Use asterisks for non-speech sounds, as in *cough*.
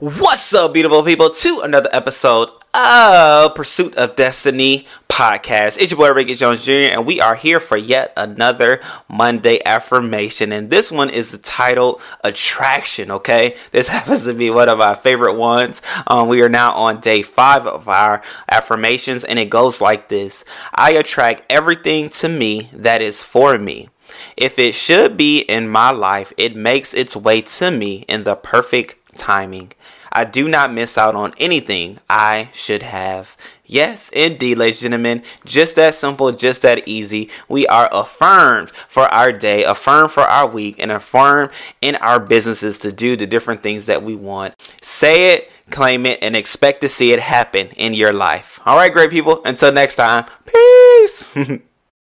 What's up, beautiful people, to another episode of Pursuit of Destiny podcast. It's your boy Ricky Jones Jr., and we are here for yet another Monday affirmation. And this one is titled Attraction, okay? This *laughs* happens to be one of my favorite ones. Um, we are now on day five of our affirmations, and it goes like this I attract everything to me that is for me. If it should be in my life, it makes its way to me in the perfect timing. I do not miss out on anything I should have. Yes, indeed, ladies and gentlemen, just that simple, just that easy. We are affirmed for our day, affirmed for our week, and affirmed in our businesses to do the different things that we want. Say it, claim it, and expect to see it happen in your life. All right, great people. Until next time, peace. *laughs*